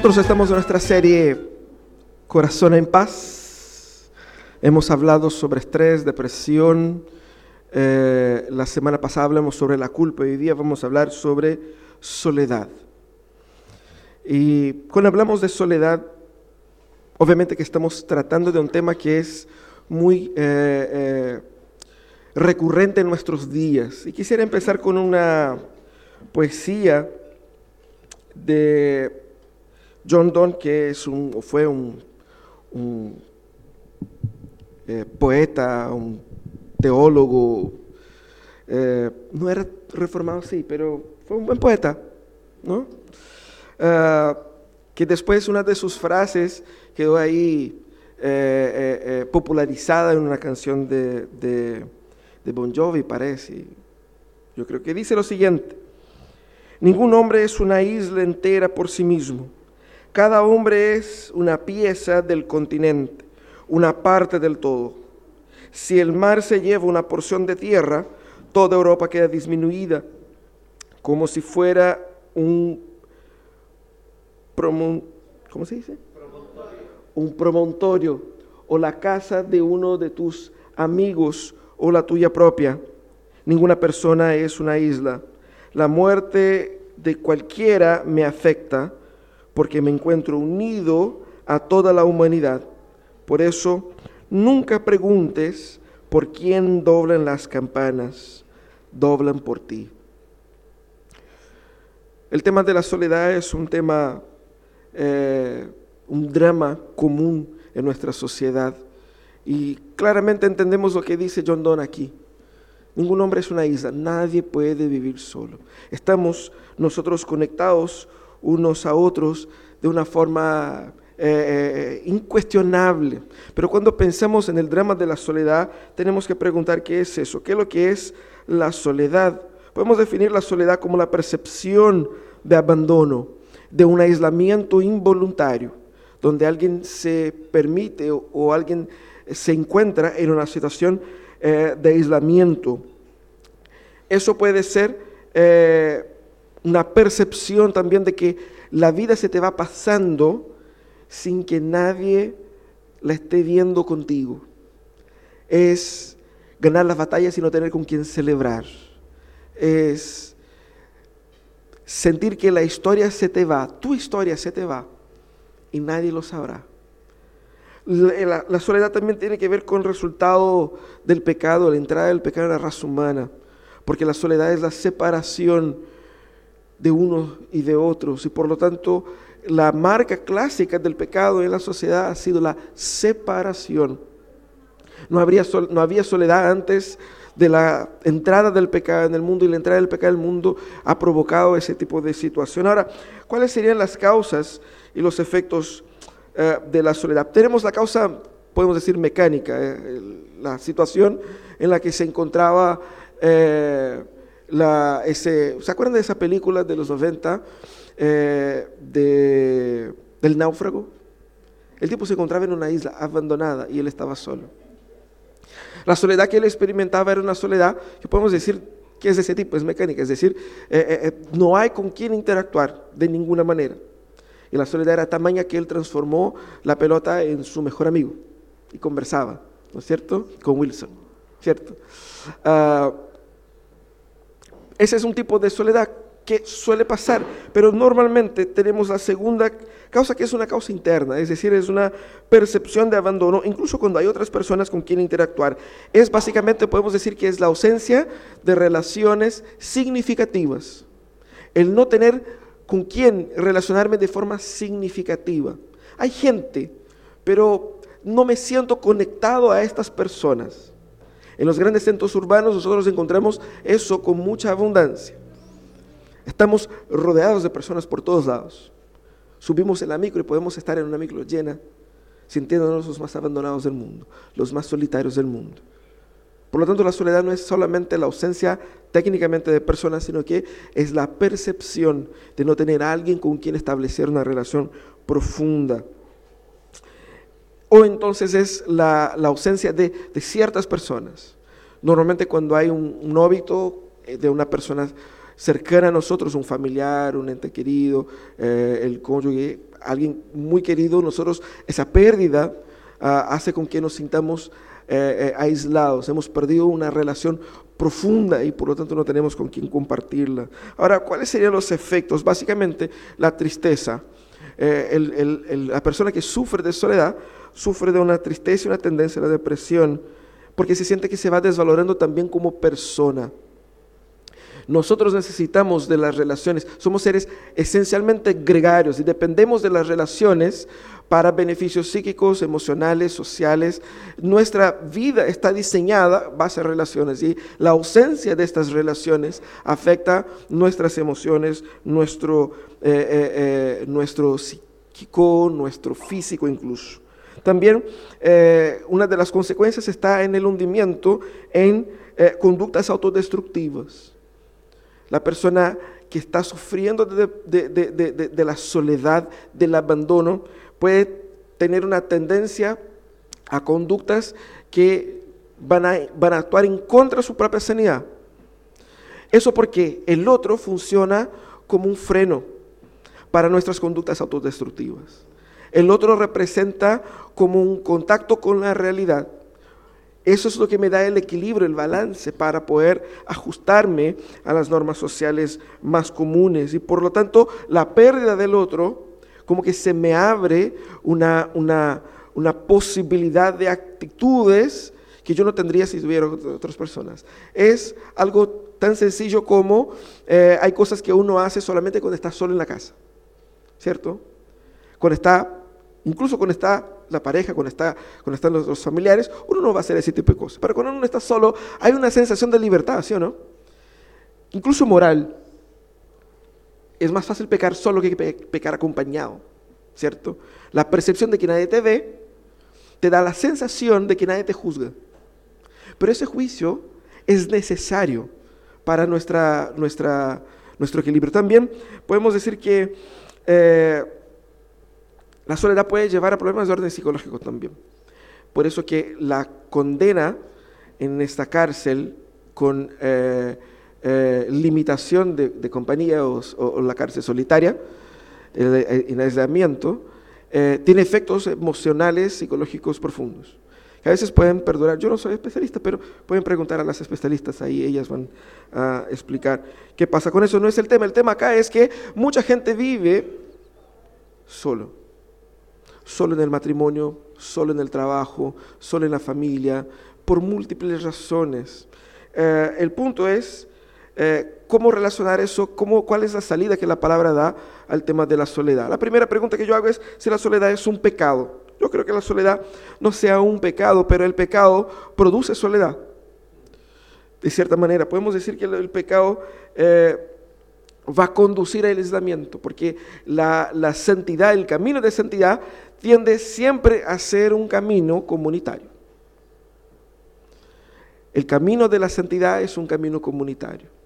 Nosotros estamos en nuestra serie Corazón en Paz. Hemos hablado sobre estrés, depresión. Eh, la semana pasada hablamos sobre la culpa y hoy día vamos a hablar sobre soledad. Y cuando hablamos de soledad, obviamente que estamos tratando de un tema que es muy eh, eh, recurrente en nuestros días. Y quisiera empezar con una poesía de John Donne, que es un, fue un, eh, poeta, un teólogo, eh, no era reformado, sí, pero fue un buen poeta, ¿no? Ah, que después una de sus frases quedó ahí eh, popularizada en una canción de, de, de Bon Jovi, parece. Yo creo que dice lo siguiente, ningún hombre es una isla entera por sí mismo cada hombre es una pieza del continente, una parte del todo. Si el mar se lleva una porción de tierra, toda Europa queda disminuida, como si fuera un. Promontorio. Promontorio o la casa de uno de tus amigos o la tuya propia. Ninguna persona es una isla. La muerte de cualquiera me afecta porque me encuentro unido a toda la humanidad. Por eso, nunca preguntes por quién doblan las campanas, doblan por ti. El tema de la soledad es un tema, eh, un drama común en nuestra sociedad. Y claramente entendemos lo que dice John Donne aquí. Ningún hombre es una isla, nadie puede vivir solo. Estamos nosotros conectados unos a otros de una forma eh, eh, incuestionable. Pero cuando pensamos en el drama de la soledad, tenemos que preguntar qué es eso, qué es lo que es la soledad. Podemos definir la soledad como la percepción de abandono, de un aislamiento involuntario, donde alguien se permite o, alguien se encuentra en una situación eh, de aislamiento. Eso puede ser una percepción también de que la vida se te va pasando sin que nadie la esté viendo contigo. Es ganar las batallas y no tener con quien celebrar. Es sentir que la historia se te va, tu historia se te va y nadie lo sabrá. La, soledad también tiene que ver con el resultado del pecado, la entrada del pecado en la raza humana, porque la soledad es la separación de unos y de otros. Y por lo tanto, la marca clásica del pecado en la sociedad ha sido la separación. No, habría no había soledad antes de la entrada del pecado en el mundo y la entrada del pecado en el mundo ha provocado ese tipo de situación. Ahora, ¿cuáles serían las causas y los efectos eh, de la soledad? Tenemos la causa, podemos decir, mecánica, eh, la situación en la que se encontraba eh, la, ese, ¿Se acuerdan de esa película de los 90 eh, de, del náufrago? El tipo se encontraba en una isla abandonada y él estaba solo. La soledad que él experimentaba era una soledad que podemos decir que es de ese tipo, es mecánica, es decir, eh, eh, no hay con quien interactuar de ninguna manera. Y la soledad era tamaña que él transformó la pelota en su mejor amigo y conversaba, ¿no es cierto? Con Wilson, ¿cierto? Uh, ese es un tipo de soledad que suele pasar, pero normalmente tenemos la segunda causa que es una causa interna, es decir, es una percepción de abandono, incluso cuando hay otras personas con quien interactuar. Es básicamente, podemos decir que es la ausencia de relaciones significativas, el no tener con quién relacionarme de forma significativa. Hay gente, pero no me siento conectado a estas personas. En los grandes centros urbanos nosotros encontramos eso con mucha abundancia. Estamos rodeados de personas por todos lados. Subimos en la micro y podemos estar en una micro llena, sintiéndonos los más abandonados del mundo, los más solitarios del mundo. Por lo tanto, la soledad no es solamente la ausencia técnicamente de personas, sino que es la percepción de no tener a alguien con quien establecer una relación profunda o entonces es la, ausencia de, ciertas personas. Normalmente cuando hay un, óbito eh, de una persona cercana a nosotros, un familiar, un ente querido, eh, el cónyuge, alguien muy querido, nosotros esa pérdida ah, hace con que nos sintamos eh, aislados, hemos perdido una relación profunda y por lo tanto no tenemos con quién compartirla. Ahora, ¿cuáles serían los efectos? Básicamente, la tristeza. la persona que sufre de soledad sufre de una tristeza y una tendencia a la depresión, porque se siente que se va desvalorando también como persona. Nosotros necesitamos de las relaciones, somos seres esencialmente gregarios y dependemos de las relaciones para beneficios psíquicos, emocionales, sociales. Nuestra vida está diseñada base a relaciones y la ausencia de estas relaciones afecta nuestras emociones, nuestro, eh, eh, eh, nuestro psíquico, nuestro físico incluso. También una de las consecuencias está en el hundimiento en conductas autodestructivas. La persona que está sufriendo de, la soledad, del abandono, puede tener una tendencia a conductas que van a, van a actuar en contra de su propia sanidad. Eso porque el otro funciona como un freno para nuestras conductas autodestructivas. El otro representa como un contacto con la realidad eso es lo que me da el equilibrio, el balance para poder ajustarme a las normas sociales más comunes. Y por lo tanto, la pérdida del otro, como que se me abre una, una, posibilidad de actitudes que yo no tendría si tuviera otras personas. Es algo tan sencillo como eh, hay cosas que uno hace solamente cuando está solo en la casa, ¿cierto? Cuando está, incluso cuando está la pareja, cuando, está, cuando están los, familiares, uno no va a hacer ese tipo de cosas. Pero cuando uno está solo, hay una sensación de libertad, ¿sí o no? Incluso moral. Es más fácil pecar solo que pecar acompañado, ¿cierto? La percepción de que nadie te ve te da la sensación de que nadie te juzga. Pero ese juicio es necesario para nuestra, nuestra, nuestro equilibrio. También podemos decir que eh, la soledad puede llevar a problemas de orden psicológico también. Por eso que la condena en esta cárcel con eh, eh, limitación de, compañía o, la cárcel solitaria, aislamiento, eh, tiene efectos emocionales, psicológicos profundos. Que a veces pueden perdurar. Yo no soy especialista, pero pueden preguntar a las especialistas ahí, ellas van a explicar qué pasa con eso. No es el tema. El tema acá es que mucha gente vive solo solo en el matrimonio, solo en el trabajo, solo en la familia, por múltiples razones. Eh, el punto es eh, cómo relacionar eso, cómo, cuál es la salida que la palabra da al tema de la soledad. La primera pregunta que yo hago es si la soledad es un pecado. Yo creo que la soledad no sea un pecado, pero el pecado produce soledad. De cierta manera, podemos decir que el, pecado eh, va a conducir al aislamiento, porque la, la santidad, el camino de santidad tiende siempre a ser un camino comunitario. El camino de la santidad es un camino comunitario.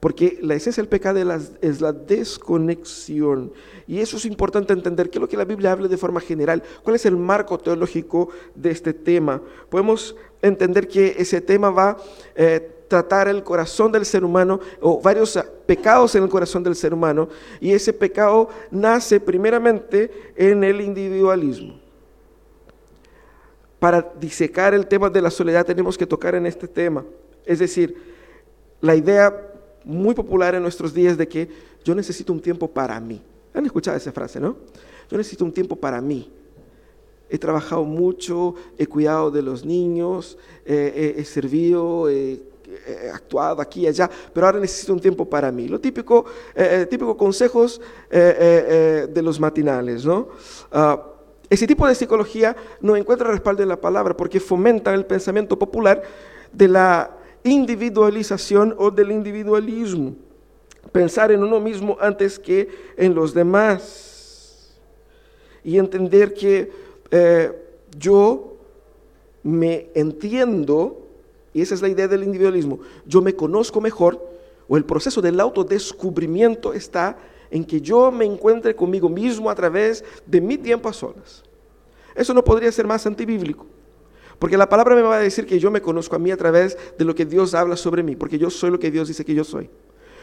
Porque la esencia del pecado es la desconexión. Y eso es importante entender. ¿Qué es lo que la Biblia habla de forma general? ¿Cuál es el marco teológico de este tema? Podemos entender que ese tema va eh, tratar el corazón del ser humano o varios pecados en el corazón del ser humano y ese pecado nace primeramente en el individualismo. Para disecar el tema de la soledad tenemos que tocar en este tema. Es decir, la idea muy popular en nuestros días de que yo necesito un tiempo para mí. ¿Han escuchado esa frase, no? Yo necesito un tiempo para mí. He trabajado mucho, he cuidado de los niños, he servido, he he actuado aquí y allá, pero ahora necesito un tiempo para mí. Lo típico, eh, eh típico consejos eh, eh, de los matinales, ¿no? Ah, ese tipo de psicología no encuentra respaldo en la palabra porque fomenta el pensamiento popular de la individualización o del individualismo. Pensar en uno mismo antes que en los demás. Y entender que yo me entiendo y esa es la idea del individualismo. Yo me conozco mejor o el proceso del autodescubrimiento está en que yo me encuentre conmigo mismo a través de mi tiempo a solas. Eso no podría ser más antibíblico. Porque la palabra me va a decir que yo me conozco a mí a través de lo que Dios habla sobre mí, porque yo soy lo que Dios dice que yo soy.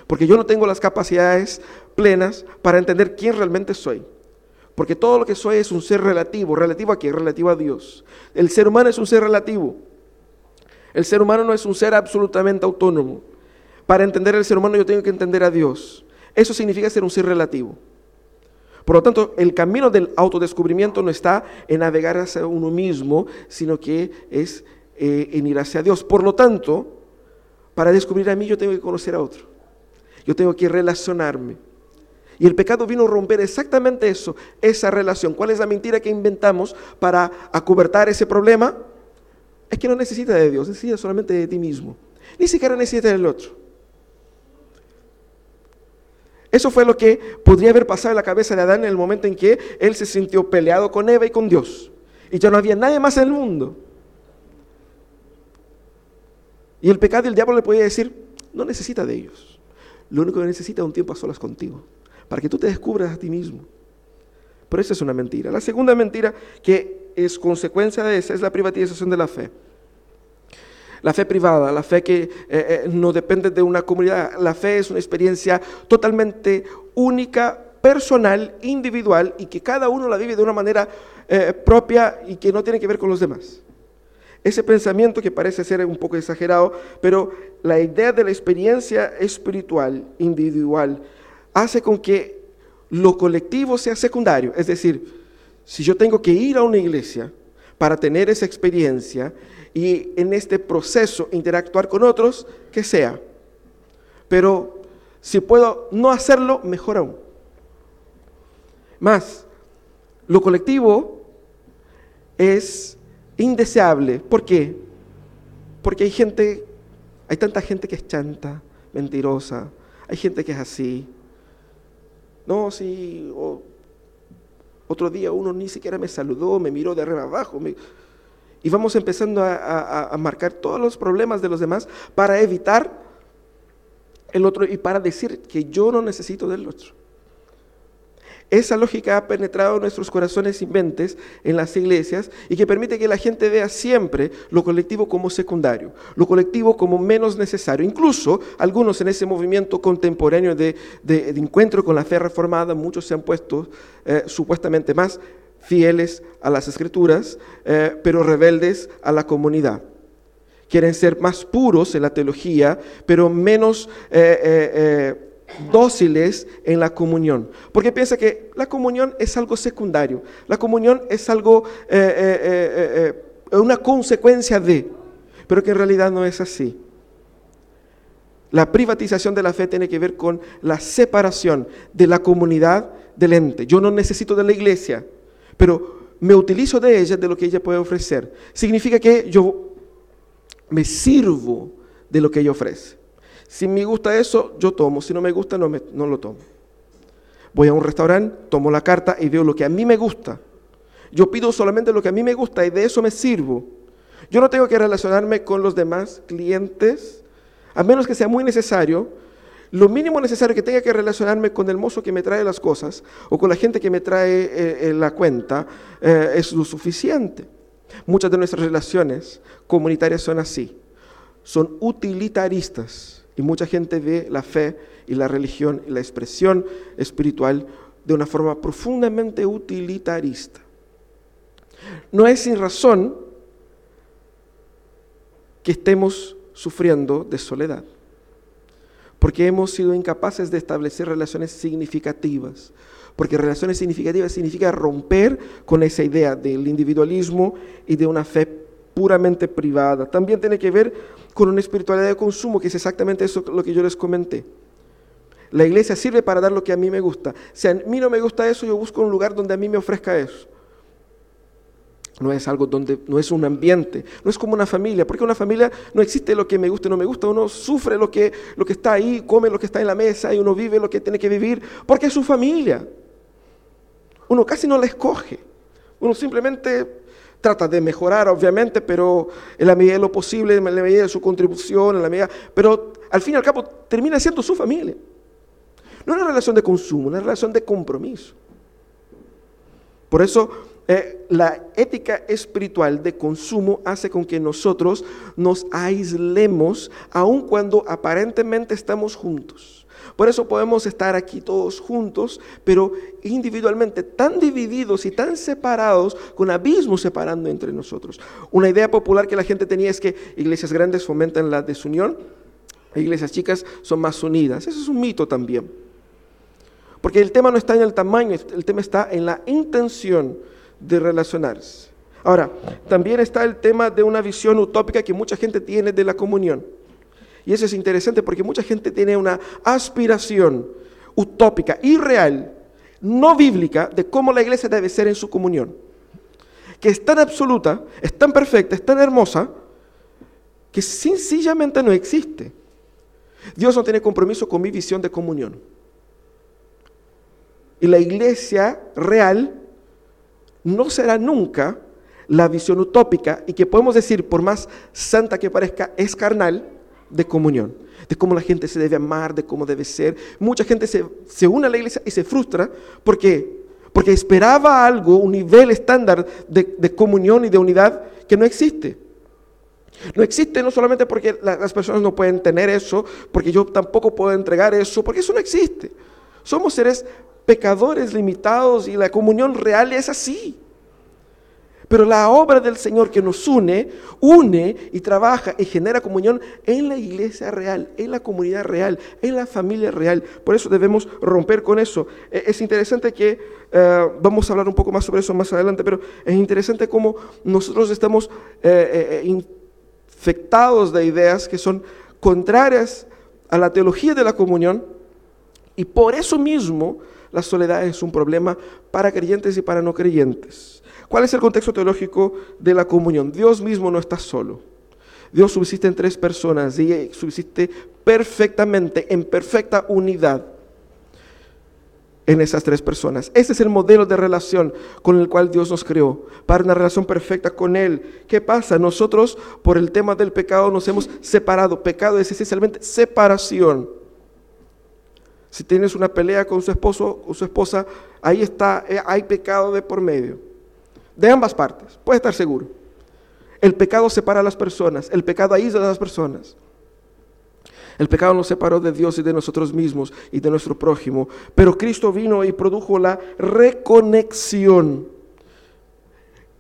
Porque yo no tengo las capacidades plenas para entender quién realmente soy. Porque todo lo que soy es un ser relativo. ¿Relativo a qué? Relativo a Dios. El ser humano es un ser relativo. El ser humano no es un ser absolutamente autónomo. Para entender el ser humano yo tengo que entender a Dios. Eso significa ser un ser relativo. Por lo tanto, el camino del autodescubrimiento no está en navegar hacia uno mismo, sino que es eh, en ir hacia Dios. Por lo tanto, para descubrir a mí yo tengo que conocer a otro. Yo tengo que relacionarme. Y el pecado vino a romper exactamente eso, esa relación. ¿Cuál es la mentira que inventamos para acobertar ese problema? Es que no necesita de Dios, necesita solamente de ti mismo. Ni siquiera necesita del otro. Eso fue lo que podría haber pasado en la cabeza de Adán en el momento en que él se sintió peleado con Eva y con Dios. Y ya no había nadie más en el mundo. Y el pecado el diablo le podía decir, no necesita de ellos. Lo único que necesita es un tiempo a solas contigo, para que tú te descubras a ti mismo. Pero esa es una mentira. La segunda mentira que es consecuencia de esa es la privatización de la fe. La fe privada, la fe que eh, eh, no depende de una comunidad, la fe es una experiencia totalmente única, personal, individual y que cada uno la vive de una manera eh, propia y que no tiene que ver con los demás. Ese pensamiento que parece ser un poco exagerado, pero la idea de la experiencia espiritual, individual, hace con que lo colectivo sea secundario. Es decir, si yo tengo que ir a una iglesia para tener esa experiencia y en este proceso interactuar con otros, que sea. Pero si puedo no hacerlo, mejor aún. Más, lo colectivo es indeseable. ¿Por qué? Porque hay gente, hay tanta gente que es chanta, mentirosa, hay gente que es así. No, si otro día uno ni siquiera me saludó, me miró de arriba abajo. Y vamos empezando a marcar todos los problemas de los demás para evitar el otro y para decir que yo no necesito del otro. Esa lógica ha penetrado en nuestros corazones y mentes en las iglesias y que permite que la gente vea siempre lo colectivo como secundario, lo colectivo como menos necesario. Incluso algunos en ese movimiento contemporáneo de, encuentro con la fe reformada, muchos se han puesto eh, supuestamente más fieles a las escrituras, eh, pero rebeldes a la comunidad quieren ser más puros en la teología, pero menos eh, dóciles en la comunión. Porque piensa que la comunión es algo secundario. La comunión es algo, eh, eh, eh, una consecuencia de, pero que en realidad no es así. La privatización de la fe tiene que ver con la separación de la comunidad del ente. Yo no necesito de la iglesia, pero me utilizo de ella, de lo que ella puede ofrecer. Significa que yo me sirvo de lo que ella ofrece. Si me gusta eso, yo tomo. Si no me gusta, no, me, lo tomo. Voy a un restaurante, tomo la carta y veo lo que a mí me gusta. Yo pido solamente lo que a mí me gusta y de eso me sirvo. Yo no tengo que relacionarme con los demás clientes, a menos que sea muy necesario. Lo mínimo necesario que tenga que relacionarme con el mozo que me trae las cosas o con la gente que me trae eh, eh, la cuenta eh, es lo suficiente. Muchas de nuestras relaciones comunitarias son así, son utilitaristas. Y mucha gente ve la fe y la religión y la expresión espiritual de una forma profundamente utilitarista. No es sin razón que estemos sufriendo de soledad, porque hemos sido incapaces de establecer relaciones significativas, porque relaciones significativas significa romper con esa idea del individualismo y de una fe puramente privada. También tiene que ver con una espiritualidad de consumo, que es exactamente eso lo que yo les comenté. La iglesia sirve para dar lo que a mí me gusta. Si a mí no me gusta eso, yo busco un lugar donde a mí me ofrezca eso. No es algo donde, no es un ambiente, no es como una familia, porque una familia no existe lo que me gusta o no me gusta, uno sufre lo que, lo que está ahí, come lo que está en la mesa y uno vive lo que tiene que vivir, porque es su familia. Uno casi no la escoge, uno simplemente trata de mejorar, obviamente, pero en la medida de lo posible, en la medida de su contribución, en la medida, pero al fin y al cabo termina siendo su familia. No una relación de consumo, una relación de compromiso. Por eso eh, la ética espiritual de consumo hace con que nosotros nos aislemos aun cuando aparentemente estamos juntos. Por eso podemos estar aquí todos juntos, pero individualmente tan divididos y tan separados, con abismos separando entre nosotros. Una idea popular que la gente tenía es que iglesias grandes fomentan la desunión, iglesias chicas son más unidas. Eso es un mito también. Porque el tema no está en el tamaño, el tema está en la intención de relacionarse. Ahora, también está el tema de una visión utópica que mucha gente tiene de la comunión. Y eso es interesante porque mucha gente tiene una aspiración utópica, irreal, no bíblica, de cómo la iglesia debe ser en su comunión. Que es tan absoluta, es tan perfecta, es tan hermosa, que sencillamente no existe. Dios no tiene compromiso con mi visión de comunión. Y la iglesia real no será nunca la visión utópica y que podemos decir, por más santa que parezca, es carnal de comunión, de cómo la gente se debe amar, de cómo debe ser. Mucha gente se, se une a la iglesia y se frustra porque, porque esperaba algo, un nivel estándar de, de comunión y de unidad que no existe. No existe no solamente porque las personas no pueden tener eso, porque yo tampoco puedo entregar eso, porque eso no existe. Somos seres pecadores limitados y la comunión real es así. Pero la obra del Señor que nos une, une y trabaja y genera comunión en la iglesia real, en la comunidad real, en la familia real. Por eso debemos romper con eso. E, es interesante que, eh, vamos a hablar un poco más sobre eso más adelante, pero es interesante cómo nosotros estamos eh, eh, infectados de ideas que son contrarias a la teología de la comunión y por eso mismo la soledad es un problema para creyentes y para no creyentes. ¿Cuál es el contexto teológico de la comunión? Dios mismo no está solo. Dios subsiste en tres personas y subsiste perfectamente, en perfecta unidad en esas tres personas. Ese es el modelo de relación con el cual Dios nos creó, para una relación perfecta con Él. ¿Qué pasa? Nosotros, por el tema del pecado, nos hemos separado. Pecado es esencialmente separación. Si tienes una pelea con su esposo o su esposa, ahí está, eh, hay pecado de por medio. De ambas partes, puede estar seguro. El pecado separa a las personas, el pecado aísla a las personas. El pecado nos separó de Dios y de nosotros mismos y de nuestro prójimo. Pero Cristo vino y produjo la reconexión.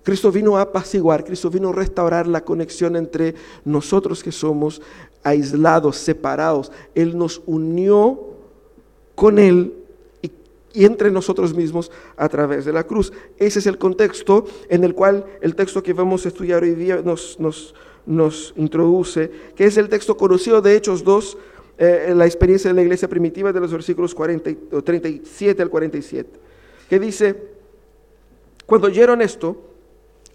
Cristo vino a apaciguar, Cristo vino a restaurar la conexión entre nosotros que somos aislados, separados. Él nos unió con Él y, entre nosotros mismos a través de la cruz. Ese es el contexto en el cual el texto que vamos a estudiar hoy día nos, introduce, que es el texto conocido de Hechos 2, eh, la experiencia de la iglesia primitiva de los versículos 40, 37 al 47, que dice, cuando oyeron esto,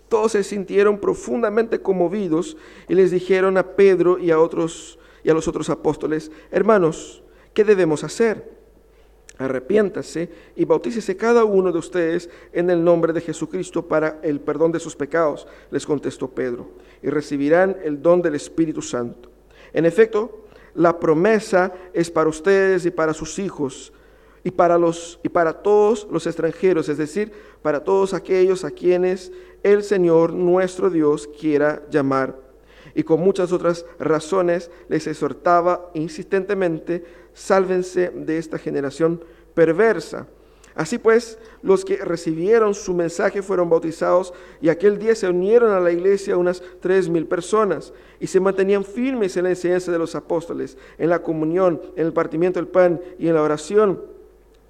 todos se sintieron profundamente conmovidos y les dijeron a Pedro y a otros y a los otros apóstoles, hermanos, ¿qué debemos hacer? Arrepiéntase y bautícese cada uno de ustedes en el nombre de Jesucristo para el perdón de sus pecados, les contestó Pedro, y recibirán el don del Espíritu Santo. En efecto, la promesa es para ustedes y para sus hijos y para los y para todos los extranjeros, es decir, para todos aquellos a quienes el Señor nuestro Dios quiera llamar. Y con muchas otras razones les exhortaba insistentemente sálvense de esta generación perversa. Así pues, los que recibieron su mensaje fueron bautizados y aquel día se unieron a la iglesia unas tres mil personas y se mantenían firmes en la enseñanza de los apóstoles, en la comunión, en el partimiento del pan y en la oración.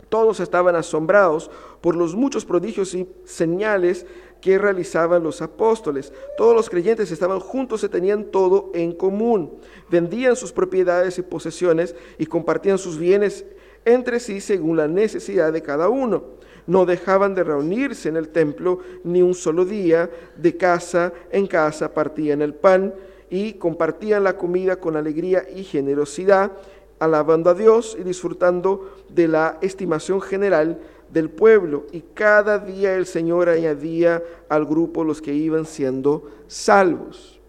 Todos estaban asombrados por los muchos prodigios y señales que realizaban los apóstoles. Todos los creyentes estaban juntos y tenían todo en común. Vendían sus propiedades y posesiones y compartían sus bienes entre sí según la necesidad de cada uno. No dejaban de reunirse en el templo ni un solo día, de casa en casa partían el pan y compartían la comida con alegría y generosidad, alabando a Dios y disfrutando de la estimación general del pueblo y cada día el Señor añadía al grupo los que iban siendo salvos.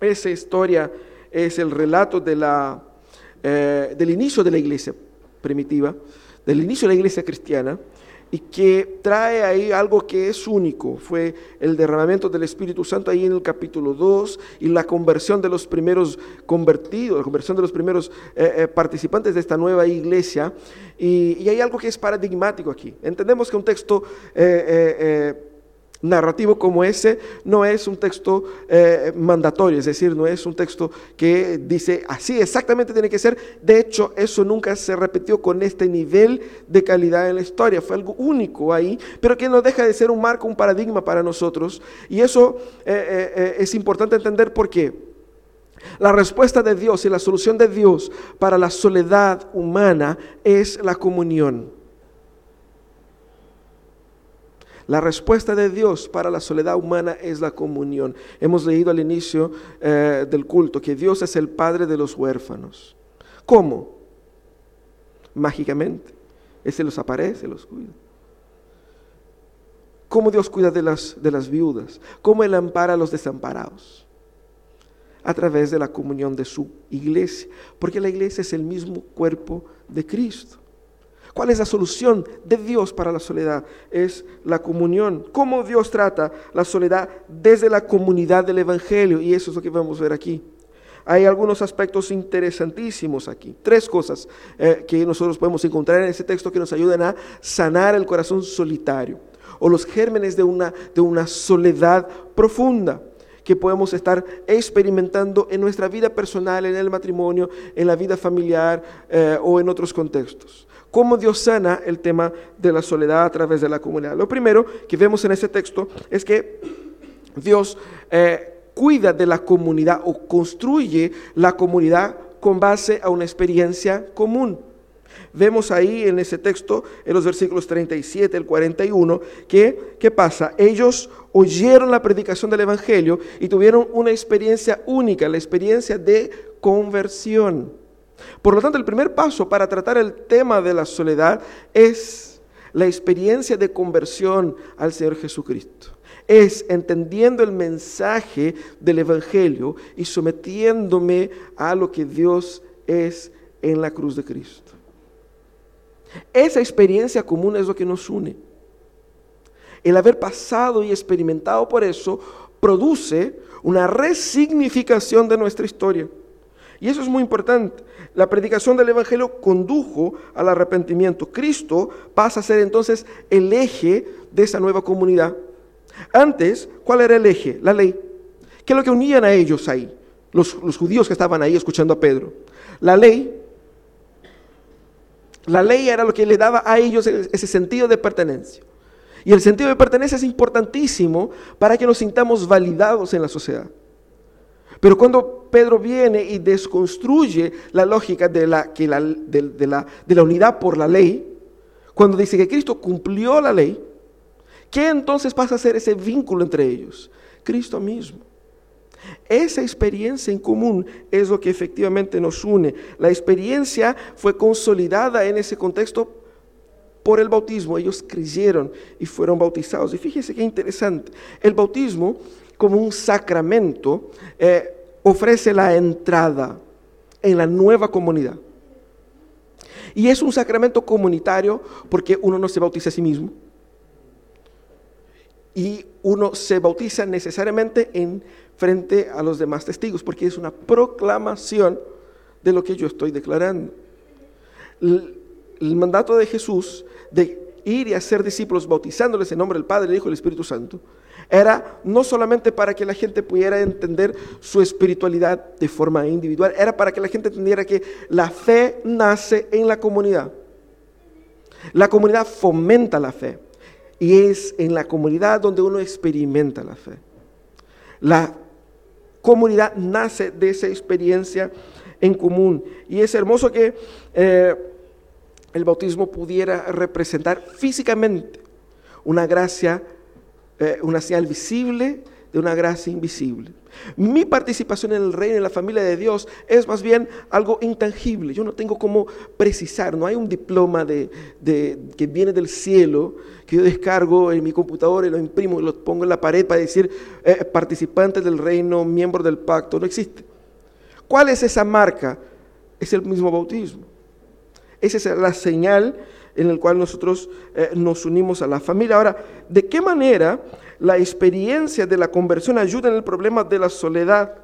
Esa historia es el relato de la, eh, del inicio de la iglesia primitiva, del inicio de la iglesia cristiana, y que trae ahí algo que es único. Fue el derramamiento del Espíritu Santo ahí en el capítulo 2 y la conversión de los primeros convertidos, la conversión de los primeros eh, eh, participantes de esta nueva iglesia. Y, hay algo que es paradigmático aquí. Entendemos que un texto... Eh, narrativo como ese no es un texto eh, mandatorio, es decir, no es un texto que dice así exactamente tiene que ser. De hecho, eso nunca se repitió con este nivel de calidad en la historia, fue algo único ahí, pero que no deja de ser un marco, un paradigma para nosotros. Y eso eh, eh, es importante entender por qué. La respuesta de Dios y la solución de Dios para la soledad humana es la comunión. La respuesta de Dios para la soledad humana es la comunión. Hemos leído al inicio eh, del culto que Dios es el Padre de los huérfanos. ¿Cómo? Mágicamente. Ese los aparece, los cuida. ¿Cómo Dios cuida de las, de las viudas? ¿Cómo Él ampara a los desamparados? A través de la comunión de su iglesia. Porque la iglesia es el mismo cuerpo de Cristo. ¿Cuál es la solución de Dios para la soledad? Es la comunión. ¿Cómo Dios trata la soledad desde la comunidad del Evangelio? Y eso es lo que vamos a ver aquí. Hay algunos aspectos interesantísimos aquí. Tres cosas eh, que nosotros podemos encontrar en ese texto que nos ayudan a sanar el corazón solitario o los gérmenes de una, de una soledad profunda que podemos estar experimentando en nuestra vida personal, en el matrimonio, en la vida familiar eh, o en otros contextos cómo Dios sana el tema de la soledad a través de la comunidad. Lo primero que vemos en ese texto es que Dios eh, cuida de la comunidad o construye la comunidad con base a una experiencia común. Vemos ahí en ese texto, en los versículos 37 al 41, que, ¿qué pasa? Ellos oyeron la predicación del Evangelio y tuvieron una experiencia única, la experiencia de conversión. Por lo tanto, el primer paso para tratar el tema de la soledad es la experiencia de conversión al Señor Jesucristo. Es entendiendo el mensaje del Evangelio y sometiéndome a lo que Dios es en la cruz de Cristo. Esa experiencia común es lo que nos une. El haber pasado y experimentado por eso produce una resignificación de nuestra historia. Y eso es muy importante. La predicación del Evangelio condujo al arrepentimiento. Cristo pasa a ser entonces el eje de esa nueva comunidad. Antes, ¿cuál era el eje? La ley. ¿Qué es lo que unían a ellos ahí? Los, judíos que estaban ahí escuchando a Pedro. La ley. La ley era lo que le daba a ellos ese sentido de pertenencia. Y el sentido de pertenencia es importantísimo para que nos sintamos validados en la sociedad. Pero cuando Pedro viene y desconstruye la lógica de, la, de la unidad por la ley, cuando dice que Cristo cumplió la ley, ¿qué entonces pasa a ser ese vínculo entre ellos? Cristo mismo. Esa experiencia en común es lo que efectivamente nos une. La experiencia fue consolidada en ese contexto por el bautismo. Ellos creyeron y fueron bautizados. Y fíjese qué interesante. El bautismo como un sacramento, eh, ofrece la entrada en la nueva comunidad. Y es un sacramento comunitario porque uno no se bautiza a sí mismo. Y uno se bautiza necesariamente en frente a los demás testigos, porque es una proclamación de lo que yo estoy declarando. El, mandato de Jesús de ir y hacer discípulos bautizándoles en nombre del Padre, el Hijo y el Espíritu Santo era no solamente para que la gente pudiera entender su espiritualidad de forma individual, era para que la gente entendiera que la fe nace en la comunidad. La comunidad fomenta la fe y es en la comunidad donde uno experimenta la fe. La comunidad nace de esa experiencia en común. Y es hermoso que eh, el bautismo pudiera representar físicamente una gracia eh, una señal visible de una gracia invisible. Mi participación en el reino, en la familia de Dios, es más bien algo intangible. Yo no tengo cómo precisar, no hay un diploma de, que viene del cielo que yo descargo en mi computadora y lo imprimo y lo pongo en la pared para decir eh, participante del reino, miembro del pacto. No existe. ¿Cuál es esa marca? Es el mismo bautismo. Esa es la señal en el cual nosotros eh, nos unimos a la familia. Ahora, ¿de qué manera la experiencia de la conversión ayuda en el problema de la soledad?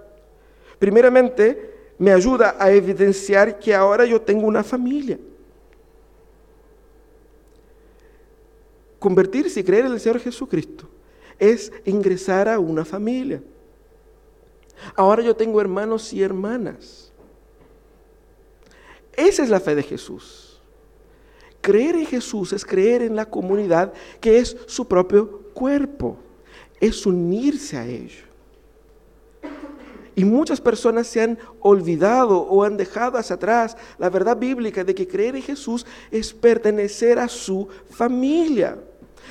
Primeramente, me ayuda a evidenciar que ahora yo tengo una familia. Convertirse y creer en el Señor Jesucristo es ingresar a una familia. Ahora yo tengo hermanos y hermanas. Esa es la fe de Jesús. Creer en Jesús es creer en la comunidad que es su propio cuerpo. Es unirse a ello. Y muchas personas se han olvidado o han dejado hacia atrás la verdad bíblica de que creer en Jesús es pertenecer a su familia.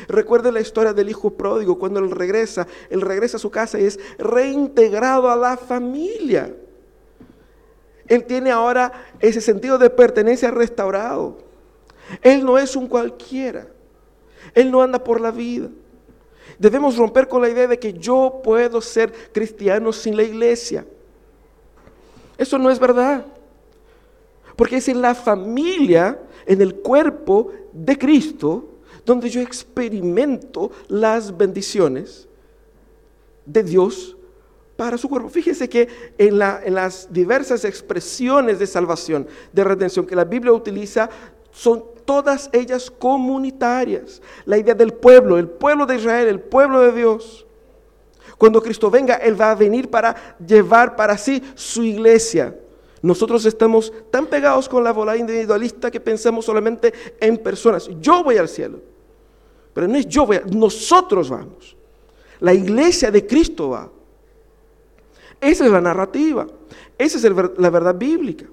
Recuerde la historia del hijo pródigo, cuando él regresa, él regresa a su casa y es reintegrado a la familia. Él tiene ahora ese sentido de pertenencia restaurado. Él no es un cualquiera. Él no anda por la vida. Debemos romper con la idea de que yo puedo ser cristiano sin la iglesia. Eso no es verdad. Porque es en la familia, en el cuerpo de Cristo, donde yo experimento las bendiciones de Dios para su cuerpo. Fíjese que en, las diversas expresiones de salvación, de redención que la Biblia utiliza, son todas ellas comunitarias. La idea del pueblo, el pueblo de Israel, el pueblo de Dios. Cuando Cristo venga, Él va a venir para llevar para sí su iglesia. Nosotros estamos tan pegados con la bola individualista que pensamos solamente en personas. Yo voy al cielo. Pero no es yo voy, nosotros vamos. La iglesia de Cristo va. Esa es la narrativa. Esa es la verdad bíblica.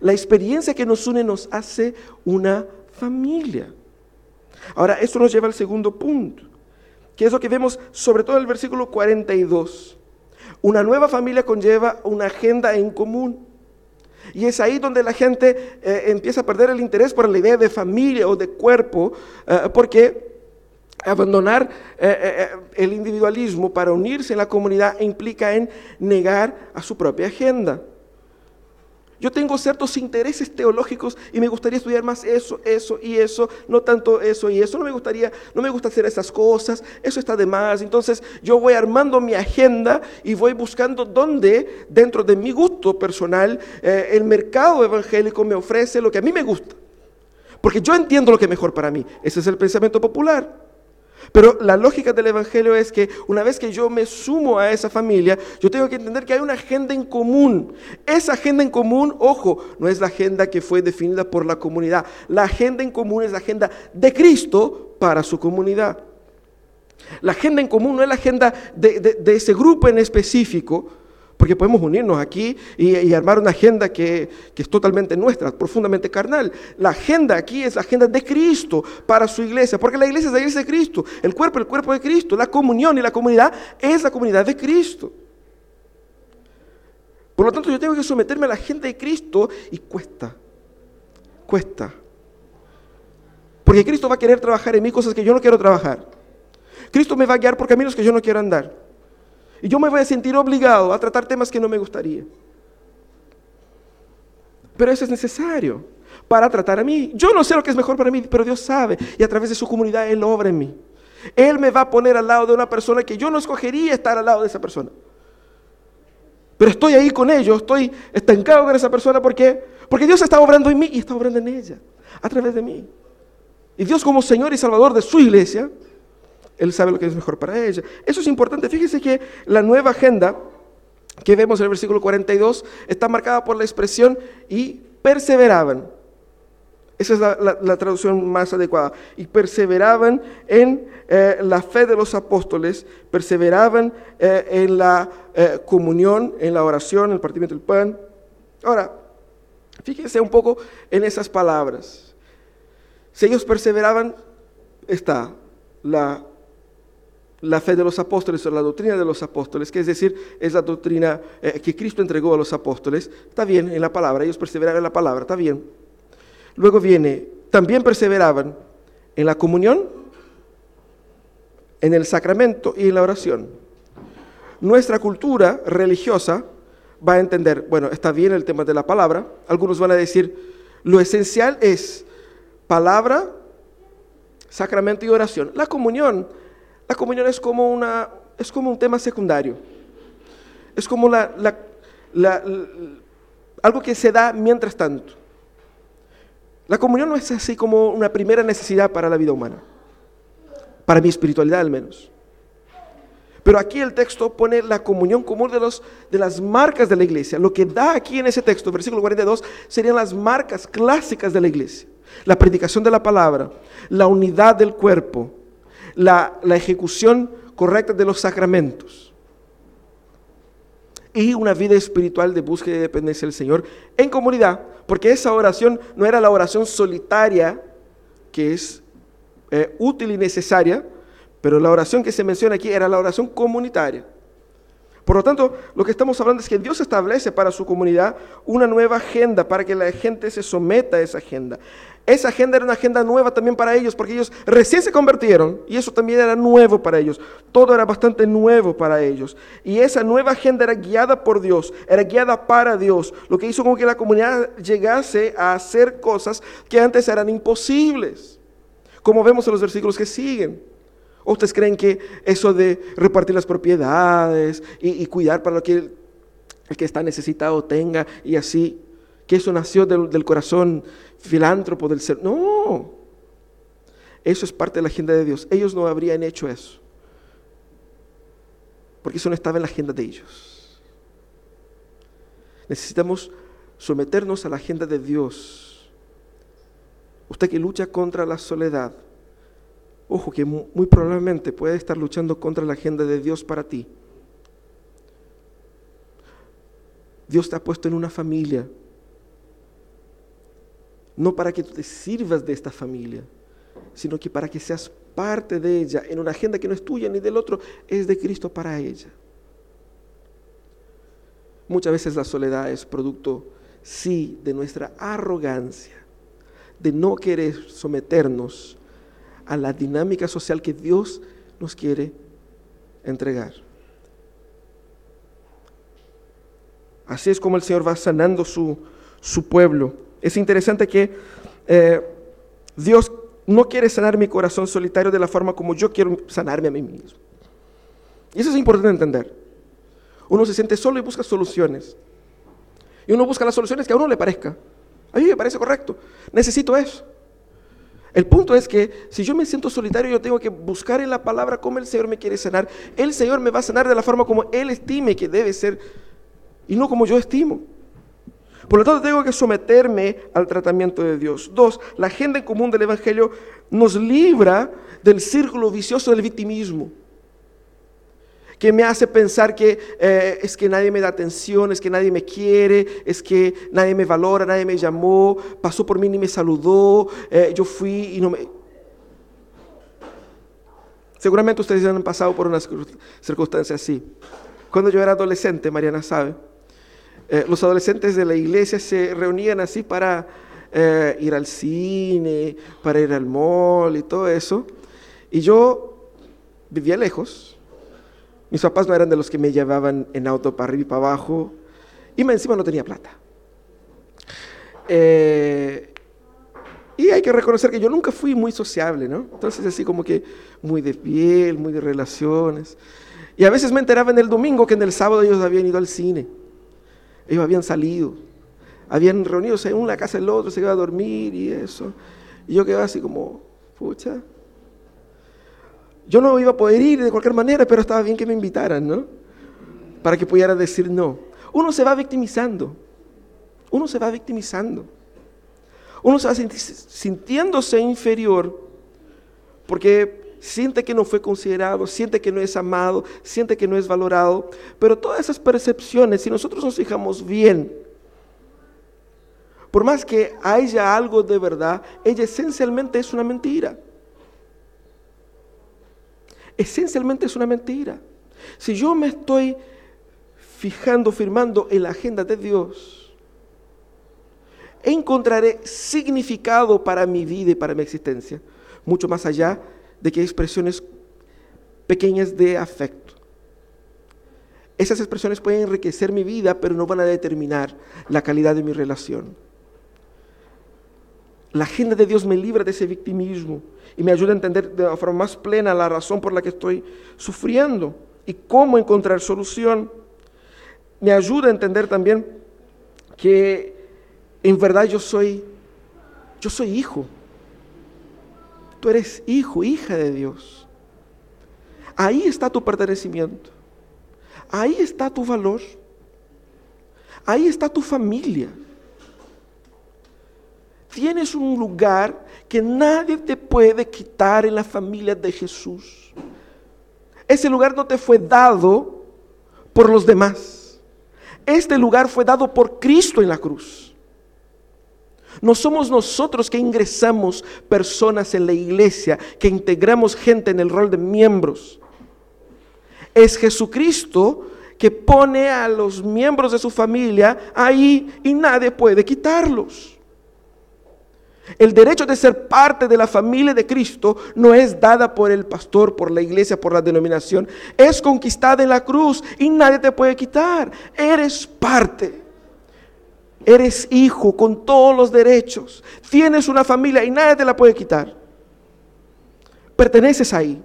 La experiencia que nos une nos hace una familia. Ahora, esto nos lleva al segundo punto, que es lo que vemos sobre todo en el versículo 42. Una nueva familia conlleva una agenda en común. Y es ahí donde la gente eh, empieza a perder el interés por la idea de familia o de cuerpo, eh, porque abandonar eh, el individualismo para unirse en la comunidad implica en negar a su propia agenda. Yo tengo ciertos intereses teológicos y me gustaría estudiar más eso, eso y eso, no tanto eso y eso. No me gustaría, no me gusta hacer esas cosas, eso está de más. Entonces yo voy armando mi agenda y voy buscando dónde, dentro de mi gusto personal, eh, el mercado evangélico me ofrece lo que a mí me gusta. Porque yo entiendo lo que es mejor para mí. Ese es el pensamiento popular. Pero la lógica del Evangelio es que una vez que yo me sumo a esa familia, yo tengo que entender que hay una agenda en común. Esa agenda en común, ojo, no es la agenda que fue definida por la comunidad. La agenda en común es la agenda de Cristo para su comunidad. La agenda en común no es la agenda de, ese grupo en específico, porque podemos unirnos aquí y, armar una agenda que, es totalmente nuestra, profundamente carnal. La agenda aquí es la agenda de Cristo para su iglesia, porque la iglesia es la iglesia de Cristo, el cuerpo el cuerpo de Cristo, la comunión y la comunidad es la comunidad de Cristo. Por lo tanto, yo tengo que someterme a la agenda de Cristo y cuesta, cuesta. Porque Cristo va a querer trabajar en mí cosas que yo no quiero trabajar. Cristo me va a guiar por caminos que yo no quiero andar. Y yo me voy a sentir obligado a tratar temas que no me gustaría. Pero eso es necesario para tratar a mí. Yo no sé lo que es mejor para mí, pero Dios sabe. Y a través de su comunidad Él obra en mí. Él me va a poner al lado de una persona que yo no escogería estar al lado de esa persona. Pero estoy ahí con ellos, estoy estancado con esa persona. ¿Por qué? Porque Dios está obrando en mí y está obrando en ella, a través de mí. Y Dios como Señor y Salvador de su iglesia, él sabe lo que es mejor para ella. Eso es importante. Fíjese que la nueva agenda que vemos en el versículo 42 está marcada por la expresión y perseveraban. Esa es la, traducción más adecuada. Y perseveraban en eh, la fe de los apóstoles, perseveraban eh, en la eh, comunión, en la oración, en el partimiento del pan. Ahora, fíjese un poco en esas palabras. Si ellos perseveraban, está la la fe de los apóstoles o la doctrina de los apóstoles, que es decir, es la doctrina eh, que Cristo entregó a los apóstoles, está bien en la palabra, ellos perseveraban en la palabra, está bien. Luego viene, también perseveraban en la comunión, en el sacramento y en la oración. Nuestra cultura religiosa va a entender, bueno, está bien el tema de la palabra, algunos van a decir, lo esencial es palabra, sacramento y oración. La comunión, la comunión es como, una, es como un tema secundario. Es como algo que se da mientras tanto. La comunión no es así como una primera necesidad para la vida humana, para mi espiritualidad al menos. Pero aquí el texto pone la comunión común de, de las marcas de la iglesia. Lo que da aquí en ese texto, versículo 42, serían las marcas clásicas de la iglesia. La predicación de la palabra, la unidad del cuerpo, la, ejecución correcta de los sacramentos y una vida espiritual de búsqueda y dependencia del Señor en comunidad, porque esa oración no era la oración solitaria, que es eh, útil y necesaria, pero la oración que se menciona aquí era la oración comunitaria. Por lo tanto, lo que estamos hablando es que Dios establece para su comunidad una nueva agenda para que la gente se someta a esa agenda. Esa agenda era una agenda nueva también para ellos, porque ellos recién se convirtieron y eso también era nuevo para ellos. Todo era bastante nuevo para ellos. Y esa nueva agenda era guiada por Dios, era guiada para Dios, lo que hizo que la comunidad llegase a hacer cosas que antes eran imposibles, como vemos en los versículos que siguen. ¿Ustedes creen que eso de repartir las propiedades y, cuidar para lo que el, que está necesitado tenga y así, que eso nació del, del corazón filántropo del ser? No, eso es parte de la agenda de Dios. Ellos no habrían hecho eso, porque eso no estaba en la agenda de ellos. Necesitamos someternos a la agenda de Dios. Usted que lucha contra la soledad, Ojo que muy probablemente puede estar luchando contra la agenda de Dios para ti. Dios te ha puesto en una familia, no para que tú te sirvas de esta familia, sino que para que seas parte de ella, en una agenda que no es tuya ni del otro, es de Cristo para ella. Muchas veces la soledad es producto, sí, de nuestra arrogancia, de no querer someternos a la dinámica social que Dios nos quiere entregar. Así es como el Señor va sanando su, pueblo. Es interesante que eh, Dios no quiere sanar mi corazón solitario de la forma como yo quiero sanarme a mí mismo. Y eso es importante entender. Uno se siente solo y busca soluciones. Y uno busca las soluciones que a uno le parezca. A mí me parece correcto. Necesito eso. El punto es que si yo me siento solitario, yo tengo que buscar en la palabra cómo el Señor me quiere sanar. El Señor me va a sanar de la forma como Él estime que debe ser y no como yo estimo. Por lo tanto, tengo que someterme al tratamiento de Dios. Dos, la agenda en común del Evangelio nos libra del círculo vicioso del victimismo que me hace pensar que eh, es que nadie me da atención, es que nadie me quiere, es que nadie me valora, nadie me llamó, pasó por mí ni me saludó, eh, yo fui y no me... Seguramente ustedes han pasado por una circunstancia así. Cuando yo era adolescente, Mariana sabe, eh, los adolescentes de la iglesia se reunían así para ir al cine, para ir al mall y todo eso. Y yo vivía lejos, mis papás no eran de los que me llevaban en auto para arriba y para abajo. Y encima no tenía plata. Eh, y hay que reconocer que yo nunca fui muy sociable, ¿no? Entonces así como que muy de piel, muy de relaciones. Y a veces me enteraba en el domingo que en el sábado ellos habían ido al cine. Ellos habían salido. Habían reunido en una casa el otro, se iba a dormir y eso. Y yo quedaba así como, pucha, yo no iba a poder ir de cualquier manera, pero estaba bien que me invitaran, ¿no? Para que pudiera decir no. Uno se va victimizando. Uno se va victimizando. Uno se va sintiéndose inferior porque siente que no fue considerado, siente que no es amado, siente que no es valorado. Pero todas esas percepciones, si nosotros nos fijamos bien, por más que haya algo de verdad, ella esencialmente es una mentira esencialmente es una mentira. Si yo me estoy fijando, firmando en la agenda de Dios, encontraré significado para mi vida y para mi existencia, mucho más allá de que expresiones pequeñas de afecto. Esas expresiones pueden enriquecer mi vida, pero no van a determinar la calidad de mi relación. La agenda de Dios me libra de ese victimismo y me ayuda a entender de una forma más plena la razón por la que estoy sufriendo y cómo encontrar solución. Me ayuda a entender también que en verdad yo soy yo soy hijo. Tú eres hijo, hija de Dios. Ahí está tu pertenecimiento. Ahí está tu valor. Ahí está tu familia. Tienes un lugar que nadie te puede quitar en la familia de Jesús. Ese lugar no te fue dado por los demás. Este lugar fue dado por Cristo en la cruz. No somos nosotros que ingresamos personas en la iglesia, que integramos gente en el rol de miembros. Es Jesucristo que pone a los miembros de su familia ahí y nadie puede quitarlos. El derecho de ser parte de la familia de Cristo no es dada por el pastor, por la iglesia, por la denominación. Es conquistada en la cruz y nadie te puede quitar. Eres parte. Eres hijo con todos los derechos. Tienes una familia y nadie te la puede quitar. Perteneces ahí.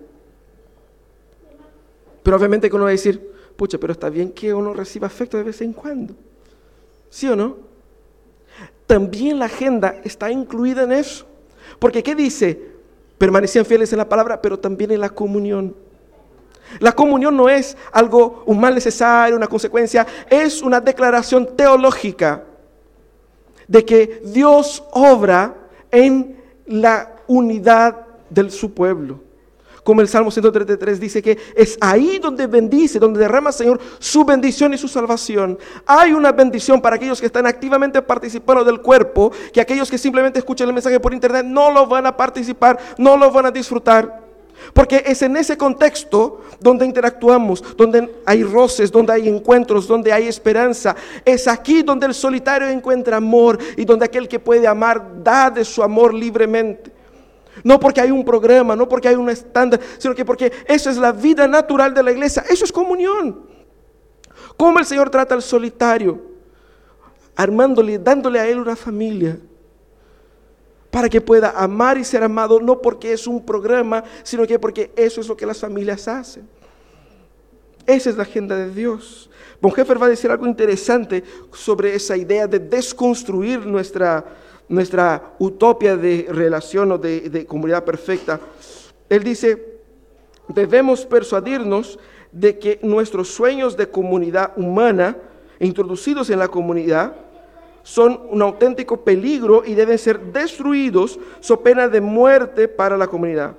Pero obviamente que uno va a decir, pucha, pero está bien que uno reciba afecto de vez en cuando. ¿Sí o no? También la agenda está incluida en eso. Porque ¿qué dice? Permanecían fieles en la palabra, pero también en la comunión. La comunión no es algo, un mal necesario, una consecuencia, es una declaración teológica de que Dios obra en la unidad de su pueblo. Como el Salmo 133 dice que es ahí donde bendice, donde derrama Señor su bendición y su salvación. Hay una bendición para aquellos que están activamente participando del cuerpo, que aquellos que simplemente escuchan el mensaje por internet no lo van a participar, no lo van a disfrutar. Porque es en ese contexto donde interactuamos, donde hay roces, donde hay encuentros, donde hay esperanza. Es aquí donde el solitario encuentra amor y donde aquel que puede amar da de su amor libremente. No porque hay un programa, no porque hay un estándar, sino que porque eso es la vida natural de la iglesia. Eso es comunión. ¿Cómo el Señor trata al solitario? Armándole, dándole a él una familia para que pueda amar y ser amado, no porque es un programa, sino que porque eso es lo que las familias hacen. Esa es la agenda de Dios. Bonhoeffer va a decir algo interesante sobre esa idea de desconstruir nuestra, nuestra utopia de relación o de comunidad perfecta. Él dice, debemos persuadirnos de que nuestros sueños de comunidad humana, introducidos en la comunidad, son un auténtico peligro y deben ser destruidos so pena de muerte para la comunidad.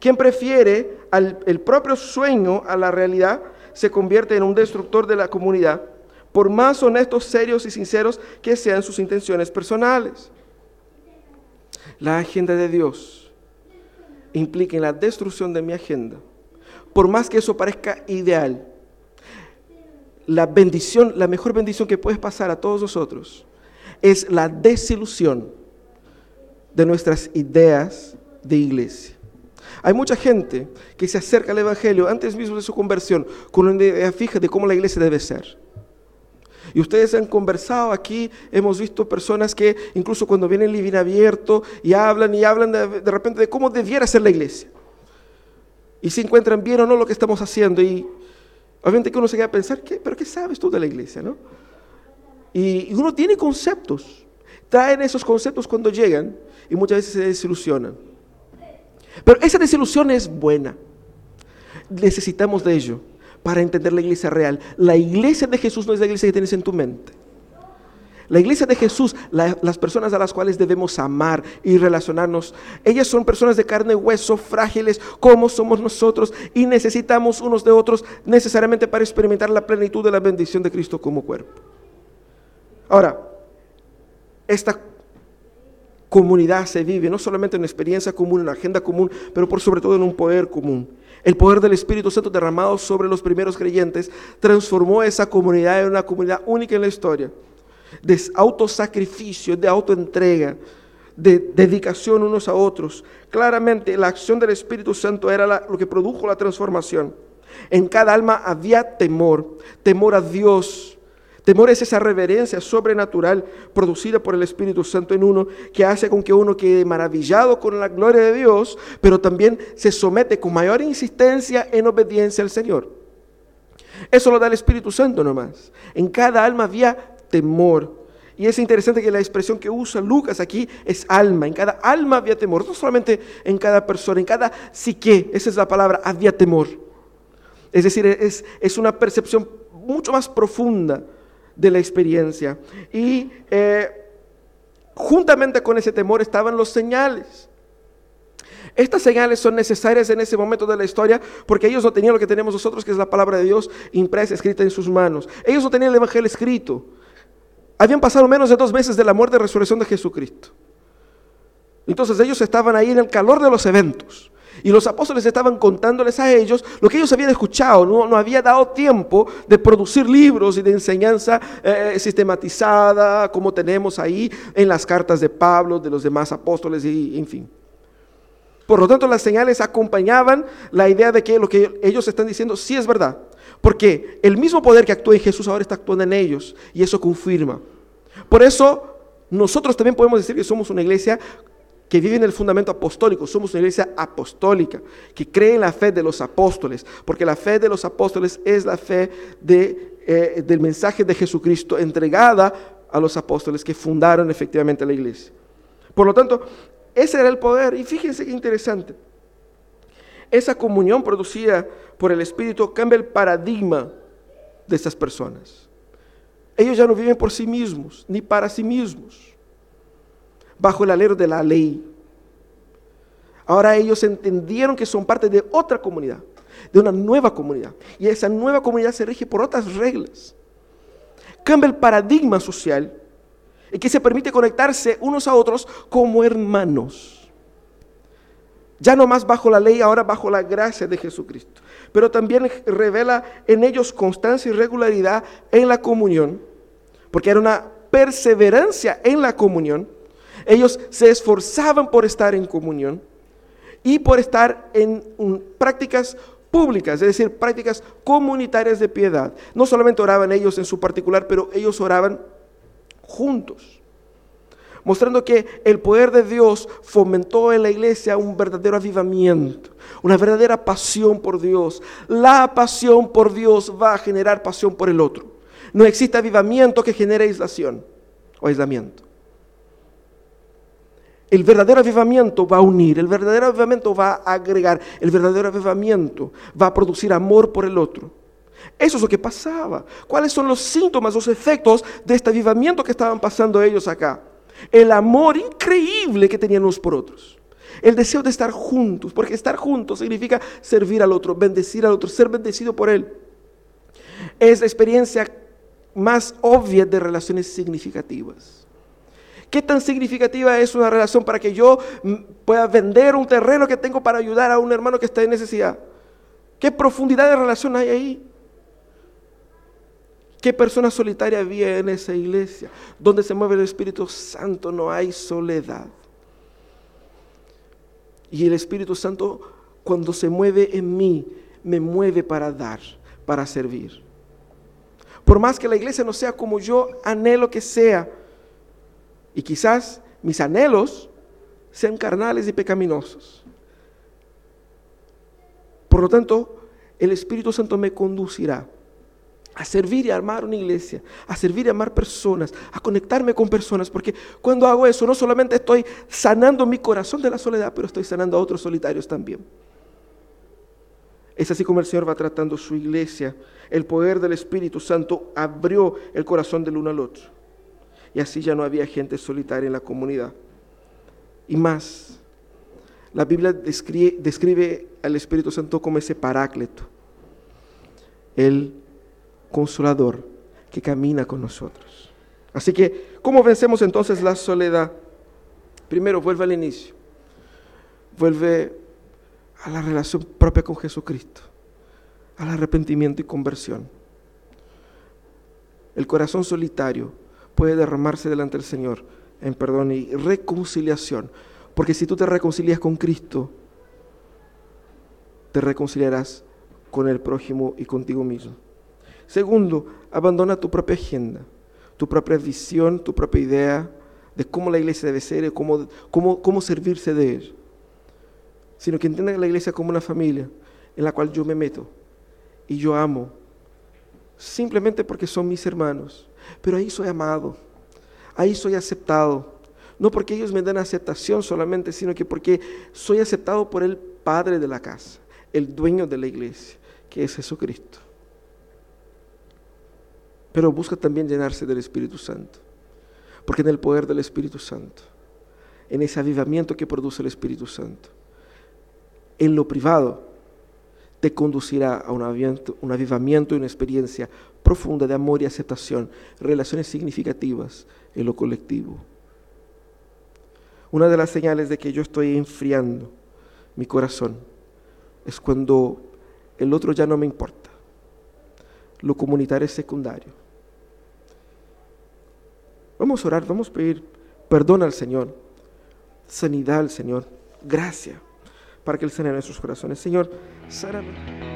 Quien prefiere el propio sueño a la realidad se convierte en un destructor de la comunidad, por más honestos, serios y sinceros que sean sus intenciones personales. La agenda de Dios implica en la destrucción de mi agenda, por más que eso parezca ideal. La bendición, la mejor bendición que puedes pasar a todos nosotros es la desilusión de nuestras ideas de iglesia. Hay mucha gente que se acerca al Evangelio antes mismo de su conversión con una idea fija de cómo la iglesia debe ser. Y ustedes han conversado aquí, hemos visto personas que incluso cuando vienen living abierto y hablan y hablan de, de, repente de cómo debiera ser la iglesia. Y se encuentran bien o no lo que estamos haciendo. Y obviamente que uno se queda a pensar, ¿qué? ¿pero qué sabes tú de la iglesia? ¿no? Y uno tiene conceptos, traen esos conceptos cuando llegan y muchas veces se desilusionan. Pero esa desilusión es buena. Necesitamos de ello para entender la iglesia real. La iglesia de Jesús no es la iglesia que tienes en tu mente. La iglesia de Jesús, las personas a las cuales debemos amar y relacionarnos, ellas son personas de carne y hueso, frágiles como somos nosotros y necesitamos unos de otros necesariamente para experimentar la plenitud de la bendición de Cristo como cuerpo. Ahora, esta comunidad se vive no solamente en una experiencia común, en una agenda común, pero por sobre todo en un poder común. El poder del Espíritu Santo derramado sobre los primeros creyentes transformó esa comunidad en una comunidad única en la historia, de autosacrificio, de autoentrega, de dedicación unos a otros. Claramente la acción del Espíritu Santo era lo que produjo la transformación. En cada alma había temor, temor a Dios, Temor es esa reverencia sobrenatural producida por el Espíritu Santo en uno que hace con que uno quede maravillado con la gloria de Dios, pero también se somete con mayor insistencia en obediencia al Señor. Eso lo da el Espíritu Santo nomás. En cada alma había temor. Y es interesante que la expresión que usa Lucas aquí es alma. En cada alma había temor. No solamente en cada persona, en cada psique. Esa es la palabra, había temor. Es decir, es, es una percepción mucho más profunda de la experiencia. Y eh, juntamente con ese temor estaban los señales. Estas señales son necesarias en ese momento de la historia porque ellos no tenían lo que tenemos nosotros, que es la palabra de Dios impresa, escrita en sus manos. Ellos no tenían el Evangelio escrito. Habían pasado menos de dos meses de la muerte y resurrección de Jesucristo. Entonces ellos estaban ahí en el calor de los eventos. Y los apóstoles estaban contándoles a ellos lo que ellos habían escuchado. No, había dado tiempo de producir libros y de enseñanza eh, sistematizada como tenemos ahí en las cartas de Pablo, de los demás apóstoles y en fin. Por lo tanto, las señales acompañaban la idea de que lo que ellos están diciendo sí es verdad. Porque el mismo poder que actúa en Jesús ahora está actuando en ellos y eso confirma. Por eso nosotros también podemos decir que somos una iglesia que vive en el fundamento apostólico. Somos una iglesia apostólica, que cree en la fe de los apóstoles, porque la fe de los apóstoles es la fe eh, del mensaje de Jesucristo entregada a los apóstoles que fundaron efectivamente la iglesia. Por lo tanto, ese era el poder. Y fíjense qué interesante. Esa comunión producida por el Espíritu cambia el paradigma de estas personas. Ellos ya no viven por sí mismos, ni para sí mismos bajo el alero de la ley. Ahora ellos entendieron que son parte de otra comunidad, de una nueva comunidad. Y esa nueva comunidad se rige por otras reglas. Cambia el paradigma social y que se permite conectarse unos a otros como hermanos. Ya no más bajo la ley, ahora bajo la gracia de Jesucristo. Pero también revela en ellos constancia y regularidad en la comunión, porque era una perseverancia en la comunión ellos se esforzaban por estar en comunión y por estar en prácticas públicas, es decir, prácticas comunitarias de piedad. No solamente oraban ellos en su particular, pero ellos oraban juntos, mostrando que el poder de Dios fomentó en la iglesia un verdadero avivamiento, una verdadera pasión por Dios. La pasión por Dios va a generar pasión por el otro. No existe avivamiento que genere aislación o aislamiento. El verdadero avivamiento va a unir, el verdadero avivamiento va a agregar, el verdadero avivamiento va a producir amor por el otro. Eso es lo que pasaba. ¿Cuáles son los síntomas, los efectos de este avivamiento que estaban pasando ellos acá? El amor increíble que tenían unos por otros. El deseo de estar juntos, porque estar juntos significa servir al otro, bendecir al otro, ser bendecido por él. Es la experiencia más obvia de relaciones significativas. ¿Qué tan significativa es una relación para que yo pueda vender un terreno que tengo para ayudar a un hermano que está en necesidad? ¿Qué profundidad de relación hay ahí? ¿Qué persona solitaria había en esa iglesia? Donde se mueve el Espíritu Santo no hay soledad. Y el Espíritu Santo cuando se mueve en mí, me mueve para dar, para servir. Por más que la iglesia no sea como yo anhelo que sea, y quizás mis anhelos sean carnales y pecaminosos. Por lo tanto, el Espíritu Santo me conducirá a servir y a armar una iglesia, a servir y amar personas, a conectarme con personas, porque cuando hago eso no solamente estoy sanando mi corazón de la soledad, pero estoy sanando a otros solitarios también. Es así como el Señor va tratando su iglesia. El poder del Espíritu Santo abrió el corazón del uno al otro y así ya no había gente solitaria en la comunidad. Y más, la Biblia describe, al Espíritu Santo como ese paráclito, el consolador que camina con nosotros. Así que, ¿cómo vencemos entonces la soledad? Primero, vuelve al inicio. Vuelve a la relación propia con Jesucristo, al arrepentimiento y conversión. El corazón solitario puede derramarse delante del Señor en perdón y reconciliación. Porque si tú te reconcilias con Cristo, te reconciliarás con el prójimo y contigo mismo. Segundo, abandona tu propia agenda, tu propia visión, tu propia idea de cómo la iglesia debe ser y cómo, cómo, cómo servirse de ella. Sino que entienda la iglesia como una familia en la cual yo me meto y yo amo, simplemente porque son mis hermanos. Pero ahí soy amado, ahí soy aceptado. No porque ellos me den aceptación solamente, sino que porque soy aceptado por el Padre de la casa, el dueño de la iglesia, que es Jesucristo. Pero busca también llenarse del Espíritu Santo, porque en el poder del Espíritu Santo, en ese avivamiento que produce el Espíritu Santo, en lo privado, te conducirá a un avivamiento, y una experiencia profunda de amor y aceptación, relaciones significativas en lo colectivo. Una de las señales de que yo estoy enfriando mi corazón es cuando el otro ya no me importa. Lo comunitario es secundario. Vamos a orar, vamos a pedir perdón al Señor, sanidad al Señor, gracia para que Él sane nuestros corazones. Señor, sáname.